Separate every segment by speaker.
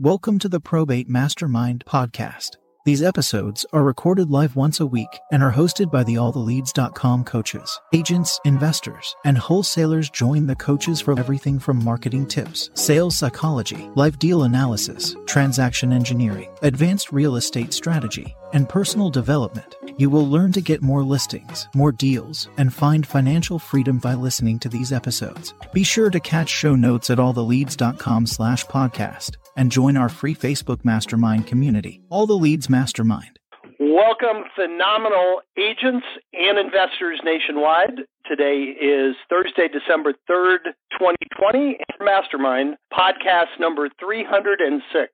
Speaker 1: Welcome to the Probate Mastermind podcast. These episodes are recorded live once a week and are hosted by the alltheleads.com coaches. Agents, investors, and wholesalers join the coaches for everything from marketing tips, sales psychology, live deal analysis, transaction engineering, advanced real estate strategy, and personal development. You will learn to get more listings, more deals, and find financial freedom by listening to these episodes. Be sure to catch show notes at alltheleads.com slash podcast and join our free Facebook mastermind community, All the Leads Mastermind.
Speaker 2: Welcome, phenomenal agents and investors nationwide. Today is Thursday, December 3rd, 2020, and Mastermind podcast number 306.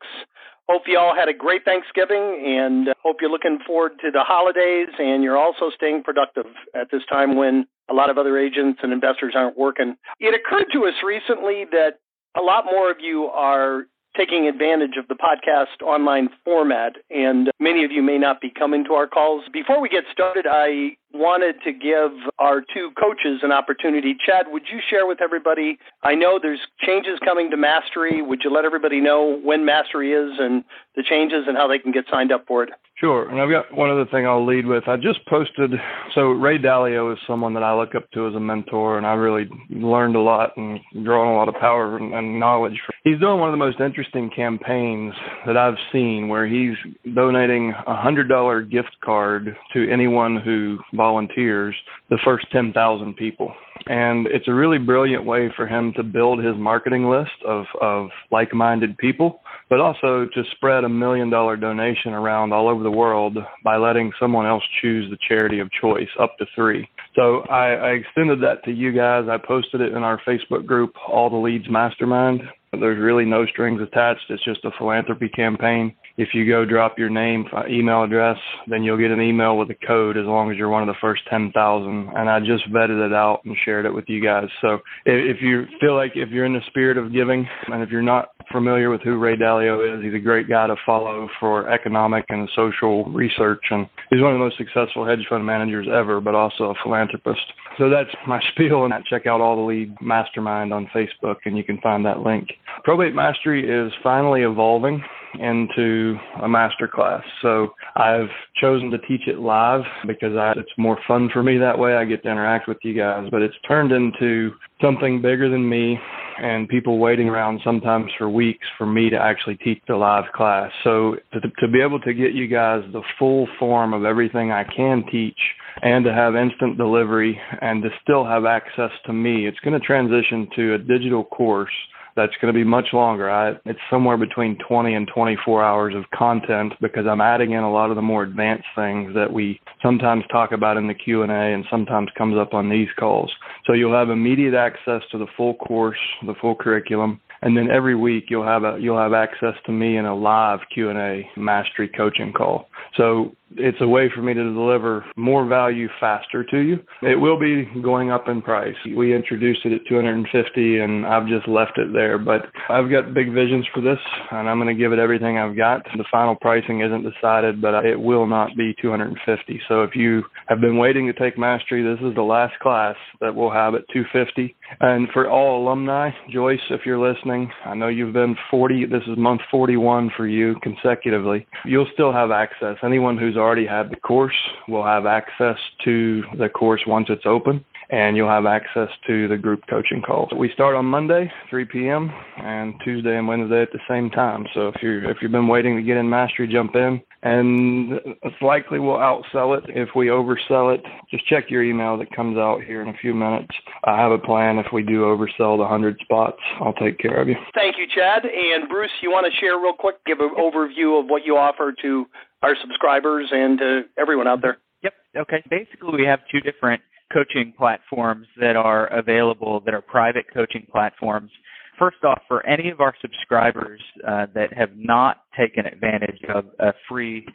Speaker 2: Hope you all had a great Thanksgiving and uh, hope you're looking forward to the holidays and you're also staying productive at this time when a lot of other agents and investors aren't working. It occurred to us recently that a lot more of you are taking advantage of the podcast online format, and many of you may not be coming to our calls. Before we get started, I wanted to give our two coaches an opportunity. Chad, would you share with everybody? I know there's changes coming to Mastery. Would you let everybody know when Mastery is and the changes and how they can get signed up for it?
Speaker 3: Sure. And I've got one other thing I'll lead with. I just posted, so Ray Dalio is someone that I look up to as a mentor, and I really learned a lot and drawn a lot of power and, knowledge. He's doing one of the most interesting campaigns that I've seen where he's donating a $100 gift card to anyone who volunteers, the first 10,000 people. And it's a really brilliant way for him to build his marketing list of, of like minded people, but also to spread a million dollar donation around all over the world by letting someone else choose the charity of choice, up to three. So I, I extended that to you guys. I posted it in our Facebook group, All the Leads Mastermind. There's really no strings attached. It's just a philanthropy campaign. If you go drop your name, email address, then you'll get an email with a code as long as you're one of the first 10,000. And I just vetted it out and shared it with you guys. So if you feel like if you're in the spirit of giving and if you're not familiar with who Ray Dalio is, he's a great guy to follow for economic and social research. And he's one of the most successful hedge fund managers ever, but also a philanthropist. So that's my spiel. And check out all the lead mastermind on Facebook and you can find that link. Probate Mastery is finally evolving into a master class. So I've chosen to teach it live because I, it's more fun for me that way. I get to interact with you guys, but it's turned into something bigger than me and people waiting around sometimes for weeks for me to actually teach the live class. So to, to be able to get you guys the full form of everything I can teach and to have instant delivery and to still have access to me, it's going to transition to a digital course that's going to be much longer. I, it's somewhere between 20 and 24 hours of content because I'm adding in a lot of the more advanced things that we sometimes talk about in the Q&A and sometimes comes up on these calls. So you'll have immediate access to the full course, the full curriculum, and then every week you'll have a you'll have access to me in a live Q&A mastery coaching call. So it's a way for me to deliver more value faster to you. It will be going up in price. We introduced it at 250 and I've just left it there, but I've got big visions for this and I'm going to give it everything I've got. The final pricing isn't decided, but it will not be 250. So if you have been waiting to take mastery, this is the last class that we'll have at 250. And for all alumni, Joyce, if you're listening, I know you've been 40, this is month 41 for you consecutively. You'll still have access. Anyone who's already had the course will have access to the course once it's open and you'll have access to the group coaching calls. We start on Monday, 3 p.m., and Tuesday and Wednesday at the same time. So if you if you've been waiting to get in mastery, jump in, and it's likely we'll outsell it. If we oversell it, just check your email that comes out here in a few minutes. I have a plan. If we do oversell the hundred spots, I'll take care of you.
Speaker 2: Thank you, Chad and Bruce. You want to share real quick, give an overview of what you offer to our subscribers and to everyone out there?
Speaker 4: Yep. Okay. Basically, we have two different coaching platforms that are available that are private coaching platforms. First off, for any of our subscribers uh, that have not taken advantage of a free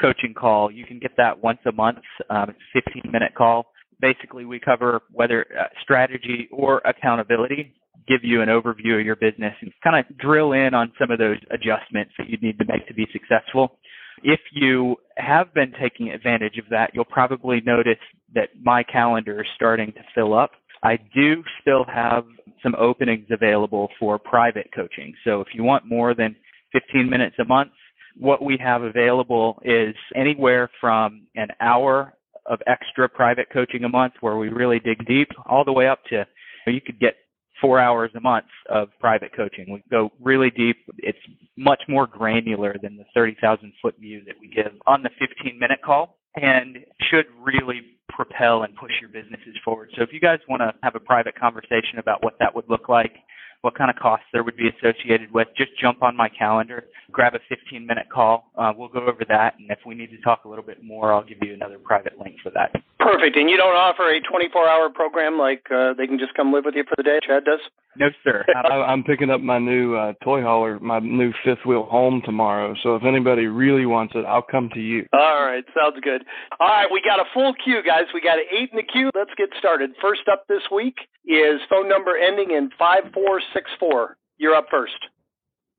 Speaker 4: coaching call, you can get that once a month. Um, it's a 15 minute call. Basically, we cover whether uh, strategy or accountability, give you an overview of your business, and kind of drill in on some of those adjustments that you need to make to be successful. If you have been taking advantage of that, you'll probably notice that my calendar is starting to fill up. I do still have some openings available for private coaching. So if you want more than 15 minutes a month. What we have available is anywhere from an hour of extra private coaching a month where we really dig deep all the way up to you could get four hours a month of private coaching. We go really deep. It's much more granular than the 30,000 foot view that we give on the 15 minute call and should really propel and push your businesses forward. So if you guys want to have a private conversation about what that would look like, what kind of costs there would be associated with, just jump on my calendar, grab a 15 minute call. Uh, we'll go over that. And if we need to talk a little bit more, I'll give you another private link for that.
Speaker 2: Perfect. And you don't offer a 24 hour program like uh, they can just come live with you for the day? Chad does?
Speaker 4: No, sir.
Speaker 3: I, am picking up my new uh, toy hauler, my new fifth wheel home tomorrow. So if anybody really wants it, I'll come to you.
Speaker 2: All right. Sounds good. All right. We got a full queue, guys. We got eight in the queue. Let's get started. First up this week is phone number ending in 5464. You're up first.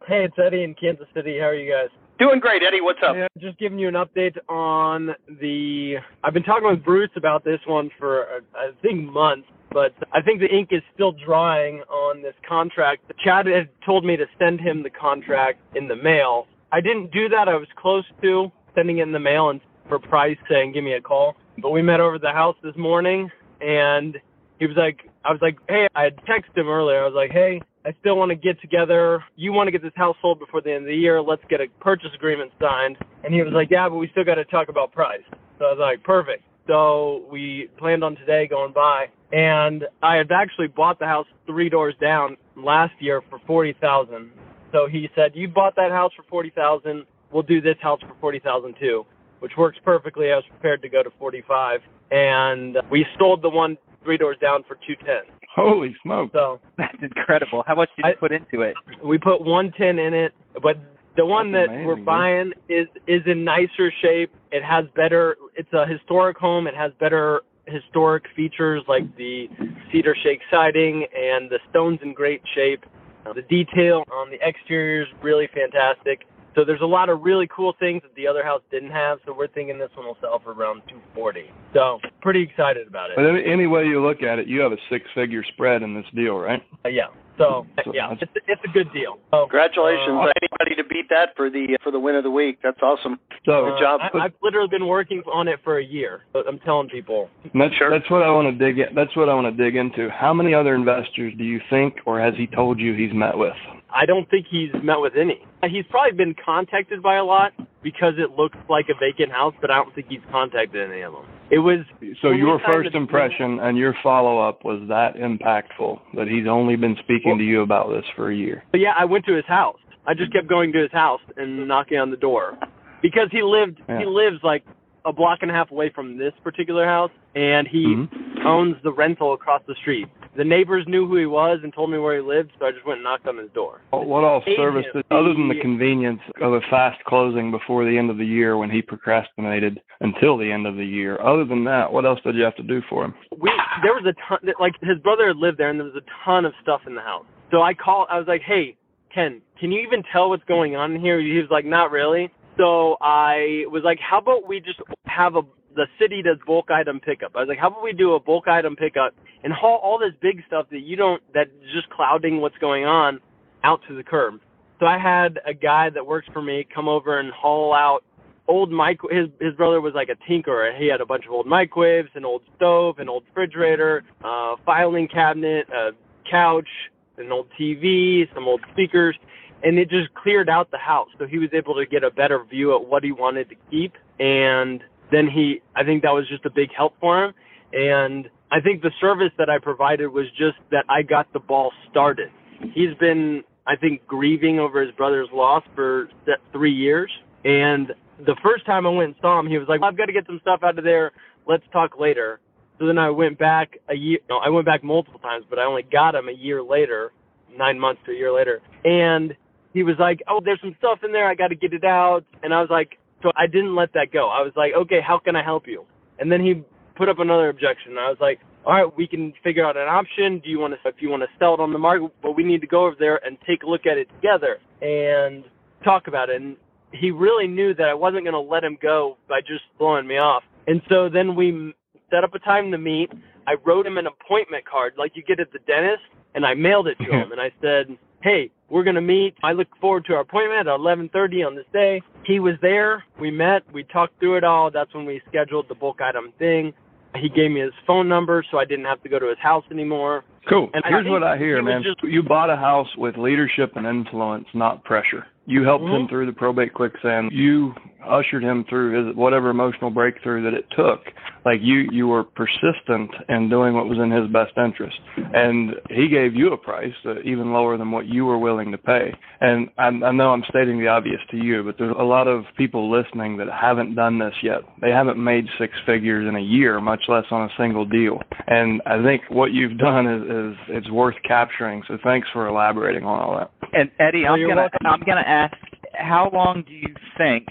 Speaker 5: Hey, it's Eddie in Kansas City. How are you guys?
Speaker 2: Doing great, Eddie. What's up?
Speaker 5: Yeah, just giving you an update on the. I've been talking with Bruce about this one for uh, I think months, but I think the ink is still drying on this contract. Chad had told me to send him the contract in the mail. I didn't do that. I was close to sending it in the mail and for price saying give me a call. But we met over at the house this morning and he was like, I was like, hey, I had texted him earlier. I was like, hey, I still want to get together. You want to get this house sold before the end of the year. Let's get a purchase agreement signed. And he was like, yeah, but we still got to talk about price. So I was like, perfect. So we planned on today going by, and I had actually bought the house three doors down last year for forty thousand. So he said, "You bought that house for forty thousand. We'll do this house for forty thousand too," which works perfectly. I was prepared to go to forty-five, and we sold the one three doors down for two ten.
Speaker 3: Holy smoke!
Speaker 5: So
Speaker 4: that's incredible. How much did you I, put into it?
Speaker 5: We put one ten in it, but the one
Speaker 3: that's
Speaker 5: that
Speaker 3: amazing,
Speaker 5: we're buying is is in nicer shape. It has better. It's a historic home. It has better historic features like the cedar shake siding and the stones in great shape. The detail on the exterior is really fantastic. So there's a lot of really cool things that the other house didn't have. So we're thinking this one will sell for around 240. So pretty excited about it.
Speaker 3: But any way you look at it, you have a six-figure spread in this deal, right?
Speaker 5: Uh, yeah. So, so yeah, it's, it's a good deal. So,
Speaker 2: Congratulations! Uh, Anybody to beat that for the for the win of the week? That's awesome.
Speaker 3: So,
Speaker 2: good job.
Speaker 5: I, have literally been working on it for a year. I'm telling people.
Speaker 3: That's sure. That's what I want to dig. In, that's what I want to dig into. How many other investors do you think, or has he told you he's met with?
Speaker 5: I don't think he's met with any. He's probably been contacted by a lot because it looks like a vacant house, but I don't think he's contacted any of them. It was
Speaker 3: so your first impression and your follow up was that impactful that he's only been speaking well, to you about this for a year.
Speaker 5: But yeah, I went to his house. I just kept going to his house and knocking on the door because he lived yeah. he lives like a block and a half away from this particular house and he mm-hmm. owns the rental across the street the neighbors knew who he was and told me where he lived, so I just went and knocked on his door.
Speaker 3: What all service, other than the convenience of a fast closing before the end of the year when he procrastinated until the end of the year, other than that, what else did you have to do for him?
Speaker 5: We there was a ton, like his brother had lived there, and there was a ton of stuff in the house. So I called. I was like, "Hey, Ken, can you even tell what's going on in here?" He was like, "Not really." So I was like, "How about we just have a the city does bulk item pickup. I was like, how about we do a bulk item pickup and haul all this big stuff that you don't that's just clouding what's going on out to the curb. So I had a guy that works for me come over and haul out old mic his his brother was like a tinkerer. He had a bunch of old microwaves, an old stove, an old refrigerator, uh filing cabinet, a couch, an old TV, some old speakers, and it just cleared out the house. So he was able to get a better view at what he wanted to keep and then he I think that was just a big help for him and I think the service that I provided was just that I got the ball started. He's been I think grieving over his brother's loss for 3 years and the first time I went and saw him he was like I've got to get some stuff out of there let's talk later so then I went back a year no I went back multiple times but I only got him a year later 9 months to a year later and he was like, "Oh, there's some stuff in there. I got to get it out." And I was like, so I didn't let that go. I was like, okay, how can I help you? And then he put up another objection. I was like, all right, we can figure out an option. Do you want to, if you want to sell it on the market, but we need to go over there and take a look at it together and talk about it. And he really knew that I wasn't going to let him go by just blowing me off. And so then we set up a time to meet. I wrote him an appointment card like you get at the dentist, and I mailed it to him. And I said, hey, we're going to meet. I look forward to our appointment at 11:30 on this day. He was there. We met. We talked through it all. That's when we scheduled the bulk item thing. He gave me his phone number so I didn't have to go to his house anymore.
Speaker 3: Cool.
Speaker 5: And
Speaker 3: Here's
Speaker 5: I
Speaker 3: what I hear,
Speaker 5: he
Speaker 3: man.
Speaker 5: just-
Speaker 3: You bought a house with leadership and influence, not pressure. You helped him
Speaker 5: Mhm.
Speaker 3: through the probate quicksand. You ushered him through his whatever emotional breakthrough that it took. Like you, you were persistent in doing what was in his best interest, and he gave you a price uh, even lower than what you were willing to pay. And I, I know I'm stating the obvious to you, but there's a lot of people listening that haven't done this yet. They haven't made six figures in a year, much less on a single deal. And I think what you've done is, is it's worth capturing. So thanks for elaborating on all that.
Speaker 4: And Eddie,
Speaker 5: Oh,
Speaker 4: I'm gonna
Speaker 5: welcome.
Speaker 4: I'm gonna ask, how long do you think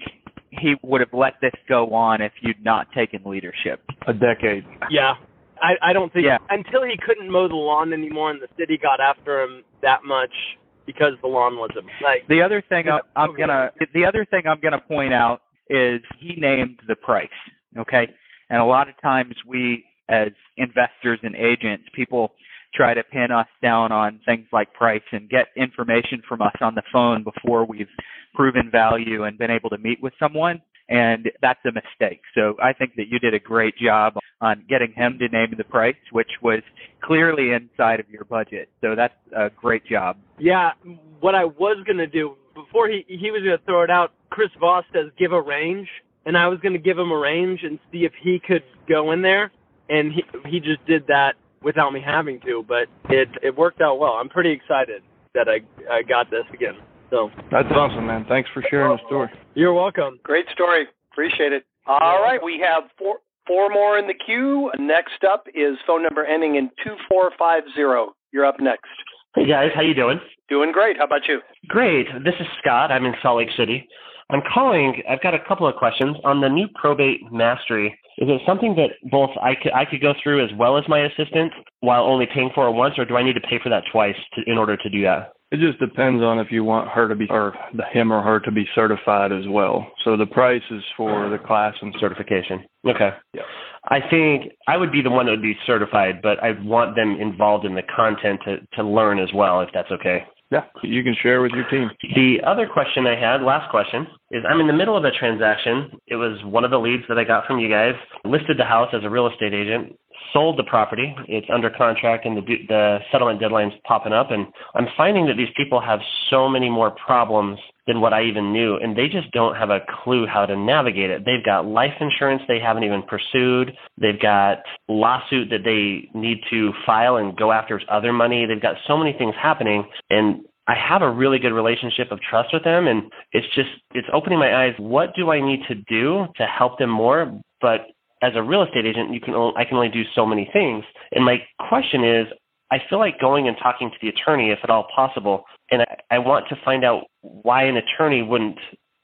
Speaker 4: he would have let this go on if you'd not taken leadership?
Speaker 3: A decade.
Speaker 5: Yeah. I, I don't think
Speaker 4: Yeah.
Speaker 5: until he couldn't mow the lawn anymore and the city got after him that much because the lawn wasn't like
Speaker 4: The other thing
Speaker 5: Yeah,
Speaker 4: I- I'm gonna the other thing I'm gonna point out is he named the price. Okay, and a lot of times we as investors and agents, people try to pin us down on things like price and get information from us on the phone before we've proven value and been able to meet with someone. And that's a mistake. So I think that you did a great job on getting him to name the price, which was clearly inside of your budget. So that's a great job.
Speaker 5: Yeah, what I was gonna do before he he was gonna throw it out. Chris Voss says give a range, and I was gonna give him a range and see if he could go in there, and he he just did that without me having to. But it it worked out well. I'm pretty excited that I I got this again. So
Speaker 3: That's awesome, man. Thanks for sharing the story.
Speaker 5: you're welcome.
Speaker 2: Great story. Appreciate it. All right, we have four four more in the queue. Next up is phone number ending in two four five zero. You're up next.
Speaker 6: Hey guys, how you doing?
Speaker 2: Doing great. How about you?
Speaker 6: Great. This is Scott. I'm in Salt Lake City. I'm calling. I've got a couple of questions on the new probate mastery. Is it something that both I could I could go through as well as my assistant while only paying for it once, or do I need to pay for that twice to, in order to do that?
Speaker 3: It just depends on if you want her to be, or the, him or her to be certified as well. So the price is for the class and
Speaker 6: Certification. Okay.
Speaker 3: Yeah.
Speaker 6: I think I would be the one that would be certified, but I want them involved in the content to, to learn as well, if that's okay.
Speaker 3: Yeah, you can share with your team.
Speaker 6: The other question I had, last question, is I'm in the middle of a transaction. It was one of the leads that I got from you guys. Listed the house as a real estate agent, sold the property. It's under contract, and the the settlement deadline's popping up. And I'm finding that these people have so many more problems than what I even knew, and they just don't have a clue how to navigate it. They've got life insurance they haven't even pursued. They've got lawsuit that they need to file and go after other money. They've got so many things happening, and I have a really good relationship of trust with them, and it's just it's opening my eyes. What do I need to do to help them more? But as a real estate agent, you can only, I can only do so many things. And my question is, I feel like going and talking to the attorney, if at all possible, and I, I want to find out why an attorney wouldn't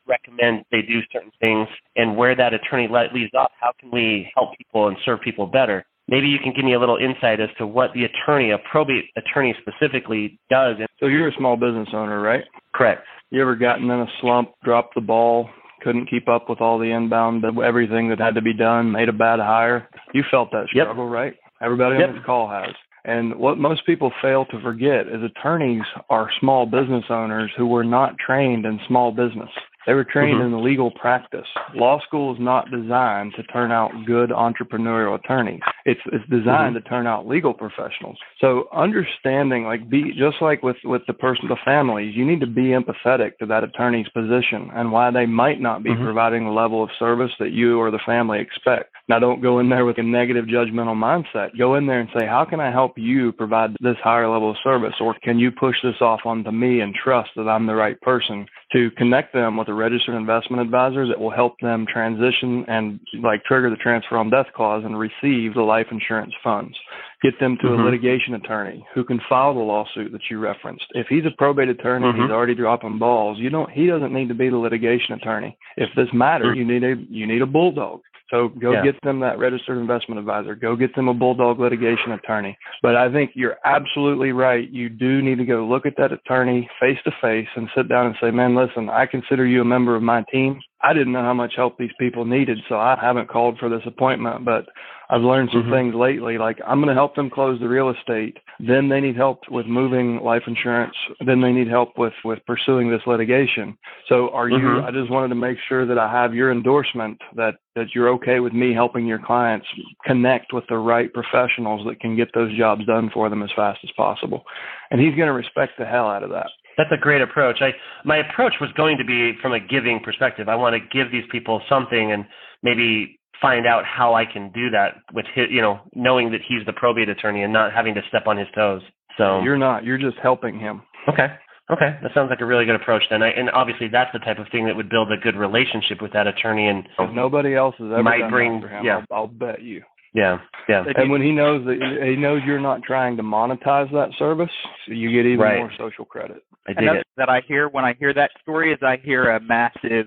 Speaker 6: recommend they do certain things and where that attorney le- leaves off. How can we help people and serve people better? Maybe you can give me a little insight as to what the attorney, a probate attorney specifically, does.
Speaker 3: So you're a small business owner, right?
Speaker 6: correct.
Speaker 3: You ever gotten in a slump, dropped the ball, couldn't keep up with all the inbound, everything that had to be done, made a bad hire? You felt that
Speaker 6: Yep.
Speaker 3: struggle, right? Everybody
Speaker 6: Yep.
Speaker 3: on this call has. And what most people fail to forget is attorneys are small business owners who were not trained in small business. They were trained
Speaker 6: Mhm.
Speaker 3: in the legal practice. Law school is not designed to turn out good entrepreneurial attorneys. It's it's designed to turn out legal professionals. So understanding, like be just like with with the person, the families, you need to be empathetic to that attorney's position and why they might not be
Speaker 6: Mhm.
Speaker 3: providing the level of service that you or the family expect. Now, don't go in there with a negative judgmental mindset. Go in there and say, how can I help you provide this higher level of service, or can you push this off onto me and trust that I'm the right person to connect them with a registered investment advisor that will help them transition and like trigger the transfer on death clause and receive the life insurance funds. Get them to
Speaker 6: Mhm.
Speaker 3: a litigation attorney who can file the lawsuit that you referenced. If he's a probate attorney,
Speaker 6: Mhm.
Speaker 3: he's already dropping balls. You don't. He doesn't need to be the litigation attorney. If this matters,
Speaker 6: Mhm.
Speaker 3: you need a you need a bulldog. So go
Speaker 6: Yeah.
Speaker 3: get them that registered investment advisor. Go get them a bulldog litigation attorney. But I think you're absolutely right. You do need to go look at that attorney face to face and sit down and say, "Man, listen, I consider you a member of my team. I didn't know how much help these people needed, so I haven't called for this appointment, but I've learned some
Speaker 6: Mhm.
Speaker 3: things lately. Like I'm going to help them close the real estate, then they need help with moving life insurance, then they need help with with pursuing this litigation. So are you
Speaker 6: Mhm.
Speaker 3: I just wanted to make sure that I have your endorsement that that you're okay with me helping your clients connect with the right professionals that can get those jobs done for them as fast as possible. And he's going to respect the hell out of that.
Speaker 6: That's a great approach. I my approach was going to be from a giving perspective. I want to give these people something and maybe find out how I can do that with his, you know, knowing that he's the probate attorney and not having to step on his toes. So
Speaker 3: You're not, you're just helping him.
Speaker 6: okay, okay, that sounds like a really good approach. Then, I, and obviously that's the type of thing that would build a good relationship with that attorney. And
Speaker 3: If nobody else has ever
Speaker 6: Might
Speaker 3: done
Speaker 6: bring-
Speaker 3: that for him,
Speaker 6: yeah.
Speaker 3: I'll, I'll bet you.
Speaker 6: yeah, yeah,
Speaker 3: And when he knows that he knows you're not trying to monetize that service, so you get even
Speaker 6: Right.
Speaker 3: more social credit.
Speaker 6: I dig
Speaker 4: and
Speaker 6: it.
Speaker 4: that's that I hear when I hear that story is I hear a massive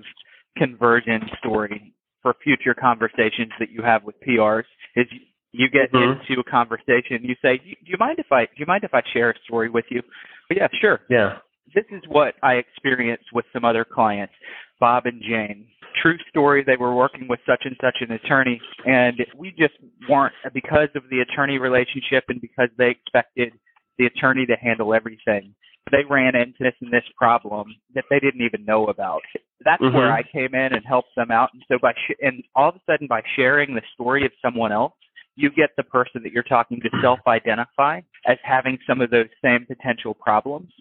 Speaker 4: conversion story for future conversations that you have with PRs. Is you get
Speaker 6: Mhm.
Speaker 4: into a conversation, you say, "Do you mind if I do you mind if I share a story with you?" "Oh, yeah, sure.
Speaker 6: Yeah.
Speaker 4: This is what I experienced with some other clients, Bob and Jane. True story, they were working with such and such an attorney, and we just weren't, because of the attorney relationship and because they expected the attorney to handle everything, they ran into this and this problem that they didn't even know about. That's
Speaker 6: Mhm.
Speaker 4: where I came in and helped them out. And so by, sh- and all of a sudden by sharing the story of someone else, you get the person that you're talking to self-identify as having some of those same potential problems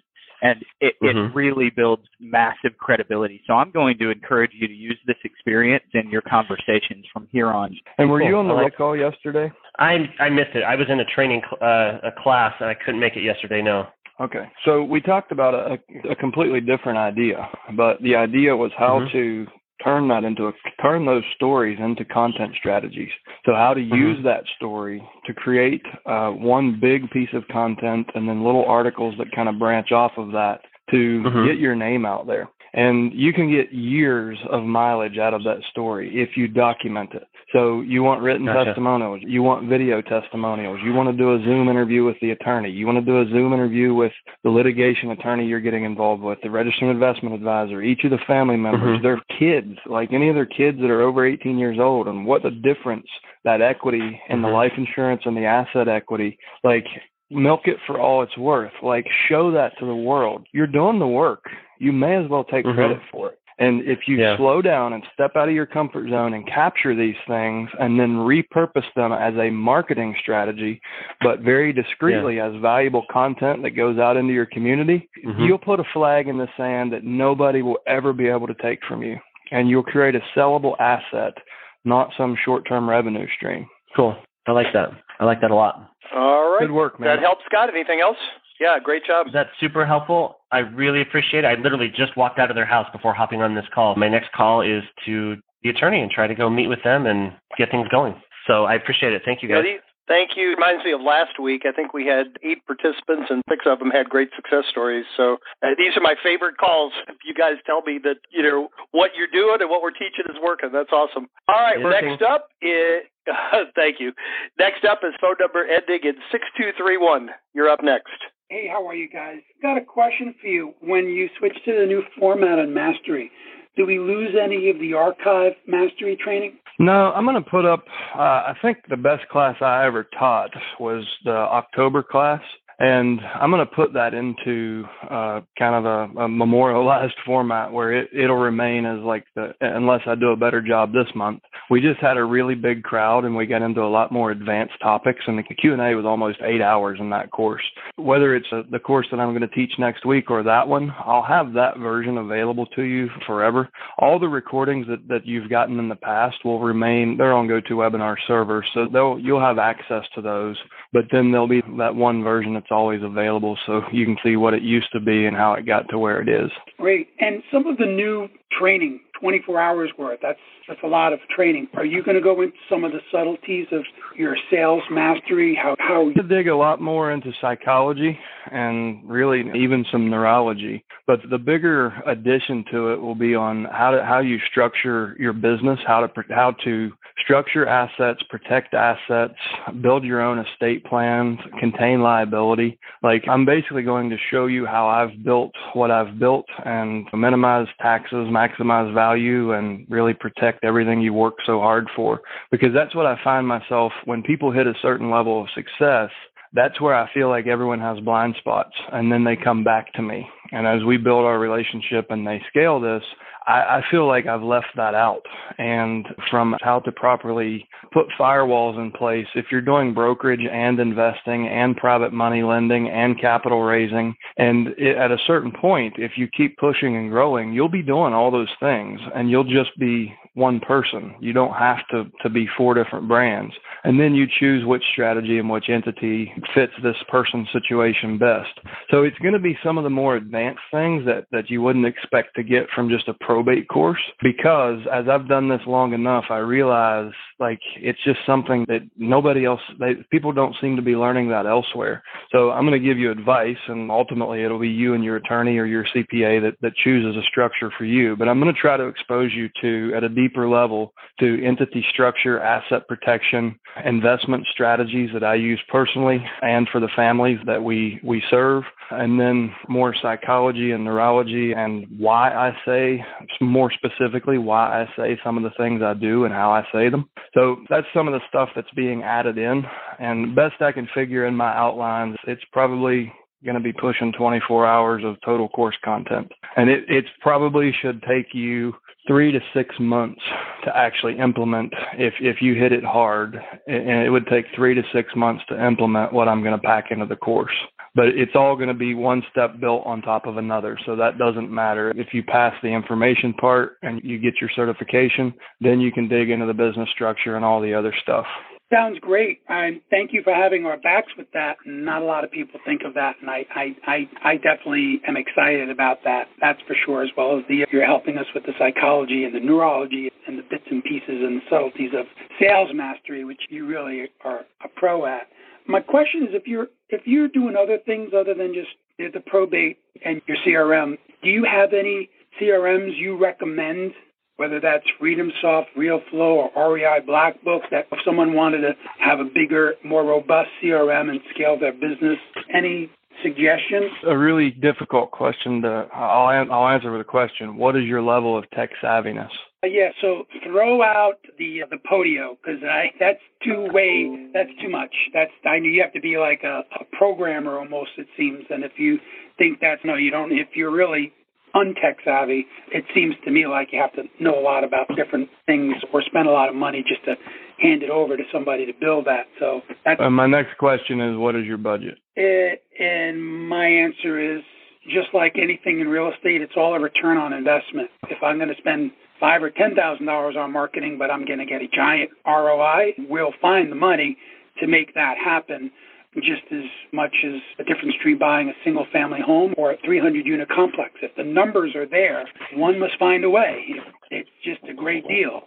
Speaker 4: and it,
Speaker 6: Mhm.
Speaker 4: it really builds massive credibility. So I'm going to encourage you to use this experience in your conversations from here on.
Speaker 3: And were
Speaker 6: Cool.
Speaker 3: you on the
Speaker 6: I like-
Speaker 3: roll call yesterday?
Speaker 6: I I missed it. I was in a training cl- uh, a class and I couldn't make it yesterday. No.
Speaker 3: Okay. So we talked about a, a completely different idea, but the idea was how
Speaker 6: Mhm.
Speaker 3: to turn that into a turn those stories into content strategies. So how to
Speaker 6: Mhm.
Speaker 3: use that story to create uh, one big piece of content and then little articles that kind of branch off of that to
Speaker 6: Mhm.
Speaker 3: get your name out there. And you can get years of mileage out of that story if you document it. So you want written
Speaker 6: Gotcha.
Speaker 3: testimonials, you want video testimonials, you want to do a Zoom interview with the attorney, you want to do a Zoom interview with the litigation attorney you're getting involved with, the registered investment advisor, each of the family members,
Speaker 6: Mhm.
Speaker 3: their kids, like any of their kids that are over 18 years old, and what the difference that equity and the
Speaker 6: Mhm.
Speaker 3: life insurance and the asset equity, like milk it for all it's worth. Like show that to the world. You're doing the work. You may as well take
Speaker 6: Mhm.
Speaker 3: credit for it. And if you
Speaker 6: Yeah.
Speaker 3: slow down and step out of your comfort zone and capture these things and then repurpose them as a marketing strategy, but very discreetly as valuable content that goes out into your community,
Speaker 6: Mhm.
Speaker 3: you'll put a flag in the sand that nobody will ever be able to take from you. And you'll create a sellable asset, not some short term revenue stream.
Speaker 6: Cool. I like that. I like that a lot.
Speaker 2: All right.
Speaker 3: Good work, man.
Speaker 2: That helps, Scott. Anything else? Yeah, great job.
Speaker 6: That's super helpful. I really appreciate it. I literally just walked out of their house before hopping on this call. My next call is to the attorney and try to go meet with them and get things going. So I appreciate it. Thank you guys.
Speaker 2: Thank you. Reminds me of last week. I think we had eight participants, and six of them had great success stories. So uh, these are my favorite calls. If you guys tell me that you know what you're doing and what we're teaching is working, that's awesome. All right.
Speaker 6: It's
Speaker 2: next
Speaker 6: working.
Speaker 2: up is thank you. Next up is phone number ending in six two three one. You're up next.
Speaker 7: Hey, how are you guys? Got a question for you. When you switch to the new format on Mastery, do we lose any of the archive Mastery training?
Speaker 3: No, I'm going to put up. Uh, I think the best class I ever taught was the October class, and I'm going to put that into uh, kind of a, a memorialized format where it, it'll remain as like the unless I do a better job this month. We just had a really big crowd, and we got into a lot more advanced topics, and the Q and A was almost eight hours in that course. Whether it's a, the course that I'm going to teach next week or that one, I'll have that version available to you forever. All the recordings that, that you've gotten in the past will remain. They're on GoToWebinar server, so they'll you'll have access to those. But then there'll be that one version that's always available, so you can see what it used to be and how it got to where it is.
Speaker 7: Great. And some of the new training, 24 hours worth, that's, that's a lot of training. Are you going to go into some of the subtleties of your sales mastery? How, how
Speaker 3: to dig a lot more into psychology and really even some neurology. But the bigger addition to it will be on how to how you structure your business, how to how to structure assets, protect assets, build your own estate plans, contain liability. Like I'm basically going to show you how I've built what I've built and minimize taxes, maximize value, and really protect everything you work so hard for. Because that's what I find myself when people hit a certain level of success that's where I feel like everyone has blind spots and then they come back to me. And as we build our relationship and they scale this, I, I feel like I've left that out. And from how to properly put firewalls in place, if you're doing brokerage and investing and private money lending and capital raising, and it, at a certain point, if you keep pushing and growing, you'll be doing all those things and you'll just be one person. You don't have to, to be four different brands. And then you choose which strategy and which entity fits this person's situation best. So it's going to be some of the more advanced things that, that you wouldn't expect to get from just a probate course because as I've done this long enough, I realize like it's just something that nobody else, they, people don't seem to be learning that elsewhere. So I'm going to give you advice and ultimately it'll be you and your attorney or your CPA that, that chooses a structure for you. But I'm going to try to expose you to at a deeper level to entity structure, asset protection, investment strategies that I use personally and for the families that we, we serve, and then more psychology and neurology and why I say, more specifically, why I say some of the things I do and how I say them. So that's some of the stuff that's being added in. And best I can figure in my outlines, it's probably going to be pushing 24 hours of total course content. And it probably should take you three to six months to actually implement if if you hit it hard and it would take three to six months to implement what i'm going to pack into the course but it's all going to be one step built on top of another so that doesn't matter if you pass the information part and you get your certification then you can dig into the business structure and all the other stuff
Speaker 7: sounds great. And thank you for having our backs with that. Not a lot of people think of that, and I, I, I, I definitely am excited about that. That's for sure. As well as the you're helping us with the psychology and the neurology and the bits and pieces and the subtleties of sales mastery, which you really are a pro at. My question is, if you're if you're doing other things other than just the probate and your CRM, do you have any CRMs you recommend? Whether that's FreedomSoft, RealFlow, or REI Black Book, that if someone wanted to have a bigger, more robust CRM and scale their business, any suggestions?
Speaker 3: A really difficult question to I'll, I'll answer with a question. What is your level of tech savviness?
Speaker 7: Uh, yeah, so throw out the the Podio because I that's too way that's too much. That's I know you have to be like a, a programmer almost it seems. And if you think that's no, you don't. If you're really untech savvy, it seems to me like you have to know a lot about different things or spend a lot of money just to hand it over to somebody to build that. So that's,
Speaker 3: uh, my next question is, what is your budget?
Speaker 7: It, and my answer is just like anything in real estate, it's all a return on investment. If I'm going to spend five or ten thousand dollars on marketing, but I'm going to get a giant ROI, we'll find the money to make that happen just as much as a difference between buying a single family home or a 300 unit complex. If the numbers are there, one must find a way. It's just a great deal.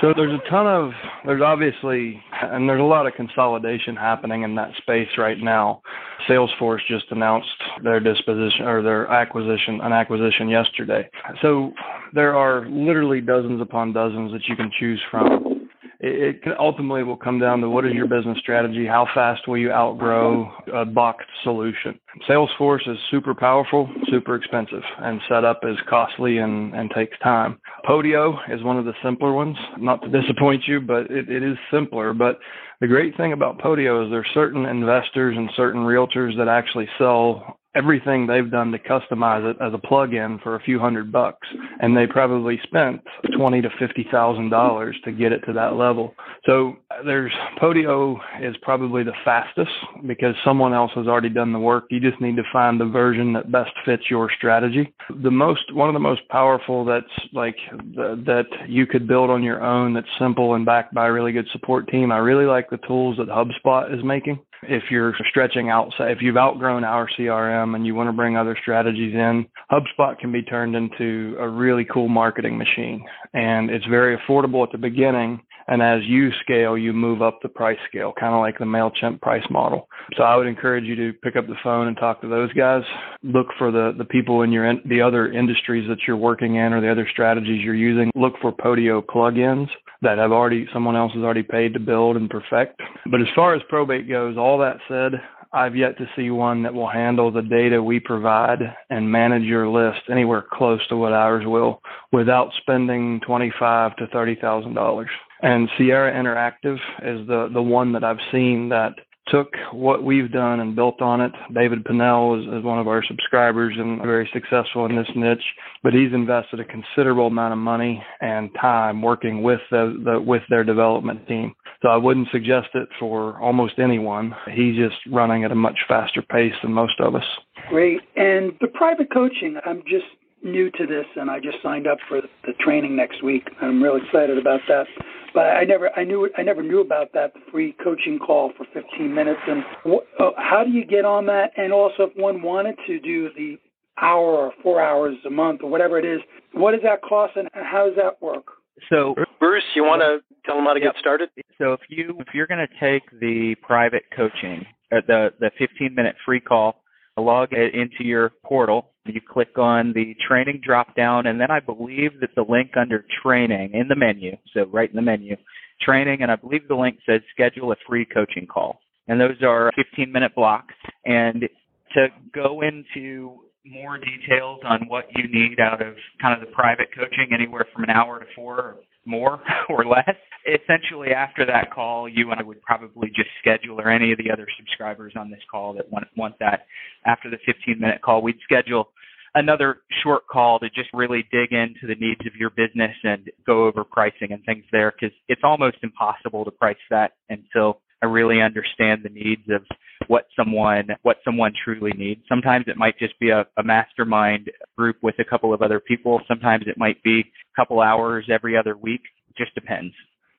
Speaker 3: So there's a ton of there's obviously and there's a lot of consolidation happening in that space right now. Salesforce just announced their disposition or their acquisition an acquisition yesterday. So there are literally dozens upon dozens that you can choose from it, ultimately will come down to what is your business strategy? How fast will you outgrow a boxed solution? Salesforce is super powerful, super expensive, and setup is costly and, and takes time. Podio is one of the simpler ones. Not to disappoint you, but it, it is simpler. But the great thing about Podio is there's certain investors and certain realtors that actually sell everything they've done to customize it as a plug-in for a few hundred bucks, and they probably spent twenty to fifty thousand dollars to get it to that level. So there's Podio is probably the fastest because someone else has already done the work. You just need to find the version that best fits your strategy. The most one of the most powerful that's like the, that you could build on your own that's simple and backed by a really good support team. I really like the tools that HubSpot is making if you're stretching out, if you've outgrown our CRM and you want to bring other strategies in, HubSpot can be turned into a really cool marketing machine. And it's very affordable at the beginning. And as you scale, you move up the price scale, kind of like the MailChimp price model. So I would encourage you to pick up the phone and talk to those guys. Look for the, the people in your, in, the other industries that you're working in or the other strategies you're using. Look for Podio plugins that have already someone else has already paid to build and perfect. But as far as probate goes, all that said, I've yet to see one that will handle the data we provide and manage your list anywhere close to what ours will without spending twenty-five to thirty thousand dollars. And Sierra Interactive is the the one that I've seen that took what we've done and built on it. David Pinnell is, is one of our subscribers and very successful in this niche, but he's invested a considerable amount of money and time working with the, the with their development team. So I wouldn't suggest it for almost anyone. He's just running at a much faster pace than most of us.
Speaker 7: Great. And the private coaching, I'm just new to this and I just signed up for the training next week. I'm real excited about that. But I never I knew I never knew about that the free coaching call for 15 minutes and wh- uh, how do you get on that and also if one wanted to do the hour or 4 hours a month or whatever it is, what does that cost and how does that work?
Speaker 4: So
Speaker 2: Bruce, you want to tell them how to
Speaker 4: Yep.
Speaker 2: get started?
Speaker 4: so if you if you're going to take the private coaching, uh, the the 15 minute free call, log into your portal. You click on the training drop down, and then I believe that the link under training in the menu, so right in the menu, training, and I believe the link says schedule a free coaching call. And those are 15 minute blocks. And to go into more details on what you need out of kind of the private coaching, anywhere from an hour to four more or less. Essentially, after that call, you and I would probably just schedule, or any of the other subscribers on this call that want, want that after the 15 minute call, we'd schedule another short call to just really dig into the needs of your business and go over pricing and things there because it's almost impossible to price that until I really understand the needs of what someone what someone truly needs. Sometimes it might just be a, a mastermind group with a couple of other people. Sometimes it might be a couple hours every other week. It just depends.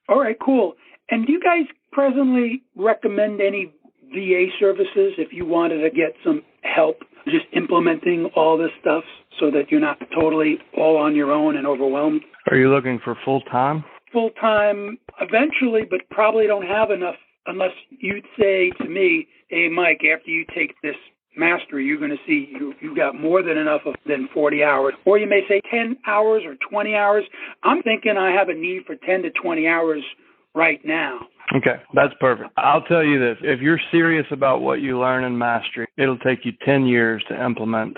Speaker 7: All right, cool. And do you guys presently recommend any VA services if you wanted to get some help just implementing all this stuff so that you're not totally all on your own and overwhelmed?
Speaker 3: Are you looking for full time?
Speaker 7: Full time eventually, but probably don't have enough unless you'd say to me, hey, Mike, after you take this mastery, you're going to see you, you got more than enough of than 40 hours. Or you may say 10 hours or 20 hours. I'm thinking I have a need for 10 to 20 hours right now.
Speaker 3: Okay, that's perfect. I'll tell you this if you're serious about what you learn in mastery, it'll take you 10 years to implement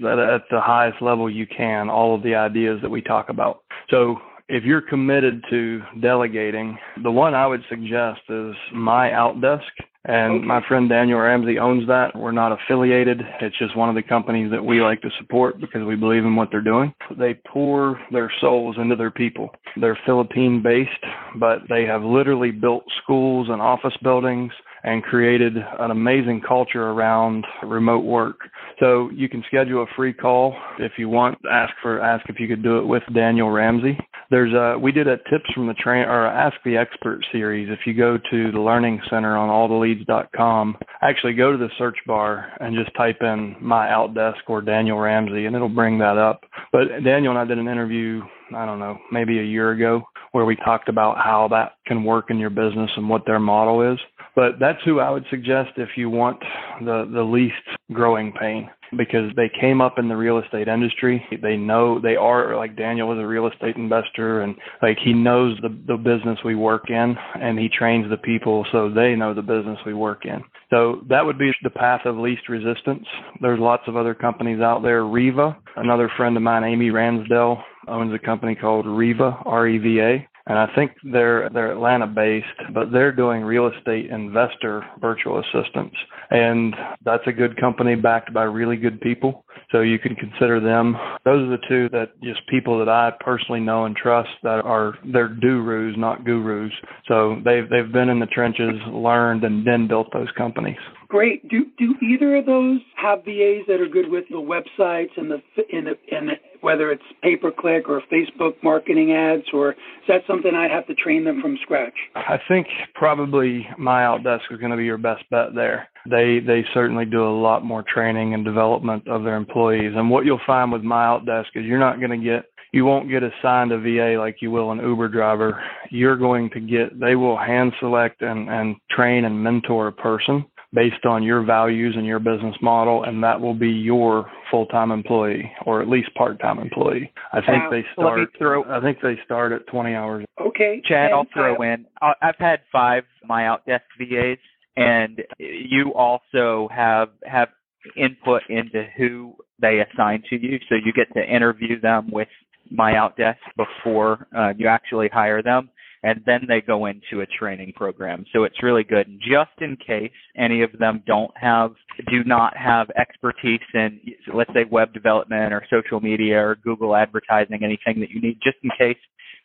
Speaker 3: that at the highest level you can all of the ideas that we talk about. So if you're committed to delegating, the one I would suggest is My Outdesk. And
Speaker 7: Okay.
Speaker 3: my friend Daniel Ramsey owns that. We're not affiliated. It's just one of the companies that we like to support because we believe in what they're doing. They pour their souls into their people. They're Philippine based, but they have literally built schools and office buildings and created an amazing culture around remote work. So you can schedule a free call if you want. Ask for ask if you could do it with Daniel Ramsey. There's a we did a tips from the train or ask the expert series. If you go to the Learning Center on alltheleads.com, actually go to the search bar and just type in my outdesk or Daniel Ramsey, and it'll bring that up. But Daniel and I did an interview. I don't know, maybe a year ago, where we talked about how that can work in your business and what their model is. But that's who I would suggest if you want the, the least growing pain because they came up in the real estate industry. They know they are like Daniel was a real estate investor and like he knows the, the business we work in and he trains the people so they know the business we work in. So that would be the path of least resistance. There's lots of other companies out there. Riva, another friend of mine, Amy Ransdell, owns a company called R-E-V-A and I think they're they're Atlanta based, but they're doing real estate investor virtual assistants, and that's a good company backed by really good people. So you can consider them. Those are the two that just people that I personally know and trust that are they're gurus, not gurus. So they've they've been in the trenches, learned, and then built those companies.
Speaker 7: Great. Do do either of those have VAs that are good with the websites and the in the and the, whether it's pay per click or Facebook marketing ads, or is that something I'd have to train them from scratch?
Speaker 3: I think probably My Outdesk is going to be your best bet there. They they certainly do a lot more training and development of their employees. And what you'll find with My Outdesk is you're not going to get you won't get assigned a VA like you will an Uber driver. You're going to get they will hand select and, and train and mentor a person based on your values and your business model, and that will be your full-time employee or at least part-time employee. I think
Speaker 7: Wow.
Speaker 3: they start.
Speaker 4: throw-
Speaker 3: I think they start at 20 hours.
Speaker 7: Okay,
Speaker 4: Chad,
Speaker 7: and
Speaker 4: I'll throw
Speaker 7: I-
Speaker 4: in. I- I've had five my outdesk VAs, and you also have have input into who they assign to you, so you get to interview them with my outdesk before uh, you actually hire them. And then they go into a training program. So it's really good. And Just in case any of them don't have, do not have expertise in, let's say, web development or social media or Google advertising, anything that you need, just in case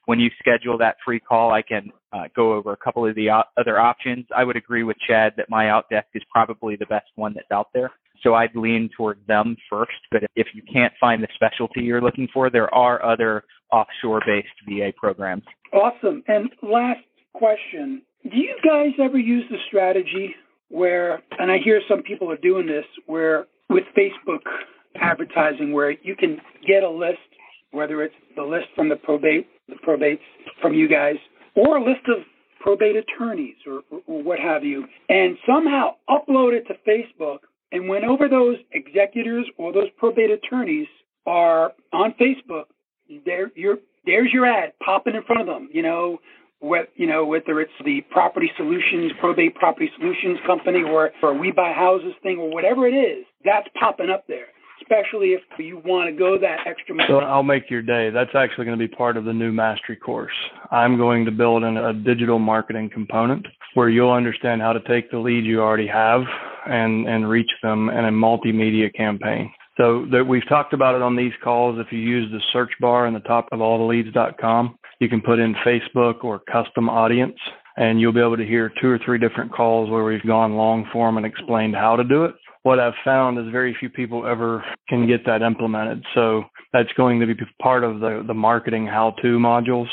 Speaker 4: when you schedule that free call, I can uh, go over a couple of the other options. I would agree with Chad that my Outdesk is probably the best one that's out there. So I'd lean toward them first. But if you can't find the specialty you're looking for, there are other offshore based VA programs.
Speaker 7: Awesome. And last question Do you guys ever use the strategy where, and I hear some people are doing this, where with Facebook advertising, where you can get a list, whether it's the list from the probate, the probates from you guys, or a list of probate attorneys or, or what have you, and somehow upload it to Facebook and whenever those executors or those probate attorneys are on Facebook, there your there's your ad popping in front of them. You know, you know whether it's the Property Solutions Probate Property Solutions Company or or We Buy Houses thing or whatever it is, that's popping up there. Especially if you want to go that extra mile.
Speaker 3: So I'll make your day. That's actually going to be part of the new mastery course. I'm going to build in a digital marketing component where you'll understand how to take the lead you already have and, and reach them in a multimedia campaign. So that we've talked about it on these calls. If you use the search bar in the top of alltheleads.com, you can put in Facebook or custom audience and you'll be able to hear two or three different calls where we've gone long form and explained how to do it. What I've found is very few people ever can get that implemented. So that's going to be part of the, the marketing how to modules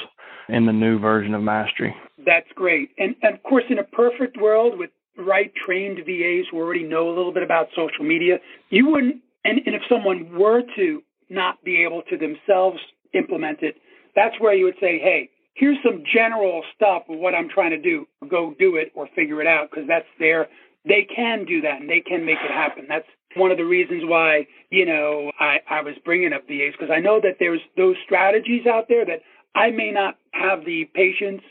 Speaker 3: in the new version of Mastery.
Speaker 7: That's great. And, and of course, in a perfect world with right trained VAs who already know a little bit about social media, you wouldn't, and, and if someone were to not be able to themselves implement it, that's where you would say, hey, here's some general stuff of what I'm trying to do. Go do it or figure it out because that's their, they can do that and they can make it happen. That's one of the reasons why, you know, I, I was bringing up VAs because I know that there's those strategies out there that I may not have the patience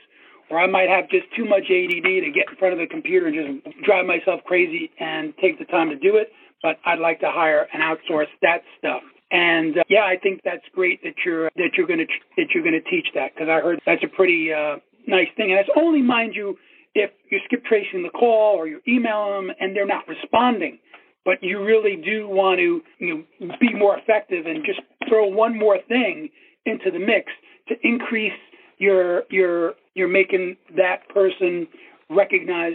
Speaker 7: or I might have just too much ADD to get in front of the computer and just drive myself crazy and take the time to do it. But I'd like to hire and outsource that stuff. And uh, yeah, I think that's great that you're that you're going to that you're going to teach that because I heard that's a pretty uh, nice thing. And it's only, mind you, if you skip tracing the call or you email them and they're not responding. But you really do want to you know, be more effective and just throw one more thing into the mix to increase your your you're making that person recognize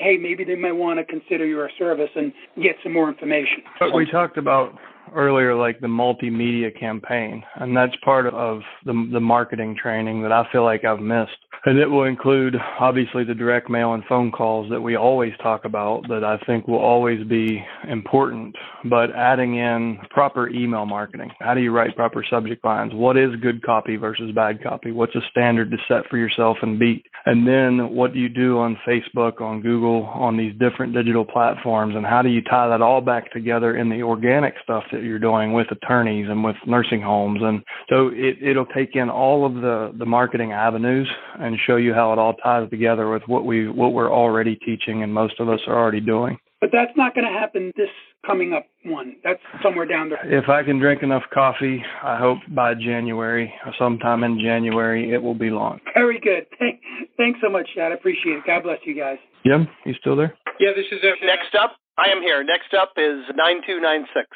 Speaker 7: hey, maybe they might want to consider your service and get some more information.
Speaker 3: But we talked about earlier, like the multimedia campaign, and that's part of the, the marketing training that I feel like I've missed. And it will include obviously the direct mail and phone calls that we always talk about that I think will always be important, but adding in proper email marketing. How do you write proper subject lines? What is good copy versus bad copy? What's a standard to set for yourself and beat? And then what do you do on Facebook, on Google, on these different digital platforms? And how do you tie that all back together in the organic stuff that you're doing with attorneys and with nursing homes? And so it, it'll take in all of the, the marketing avenues and show you how it all ties together with what we what we're already teaching and most of us are already doing.
Speaker 7: But that's not going to happen this coming up one. That's somewhere down there.
Speaker 3: If I can drink enough coffee, I hope by January, or sometime in January, it will be launched.
Speaker 7: Very good. Thank, thanks so much, Chad. I appreciate it. God bless you guys.
Speaker 3: Jim, you still there?
Speaker 8: Yeah, this is uh,
Speaker 2: next up. I am here. Next up is nine two nine six.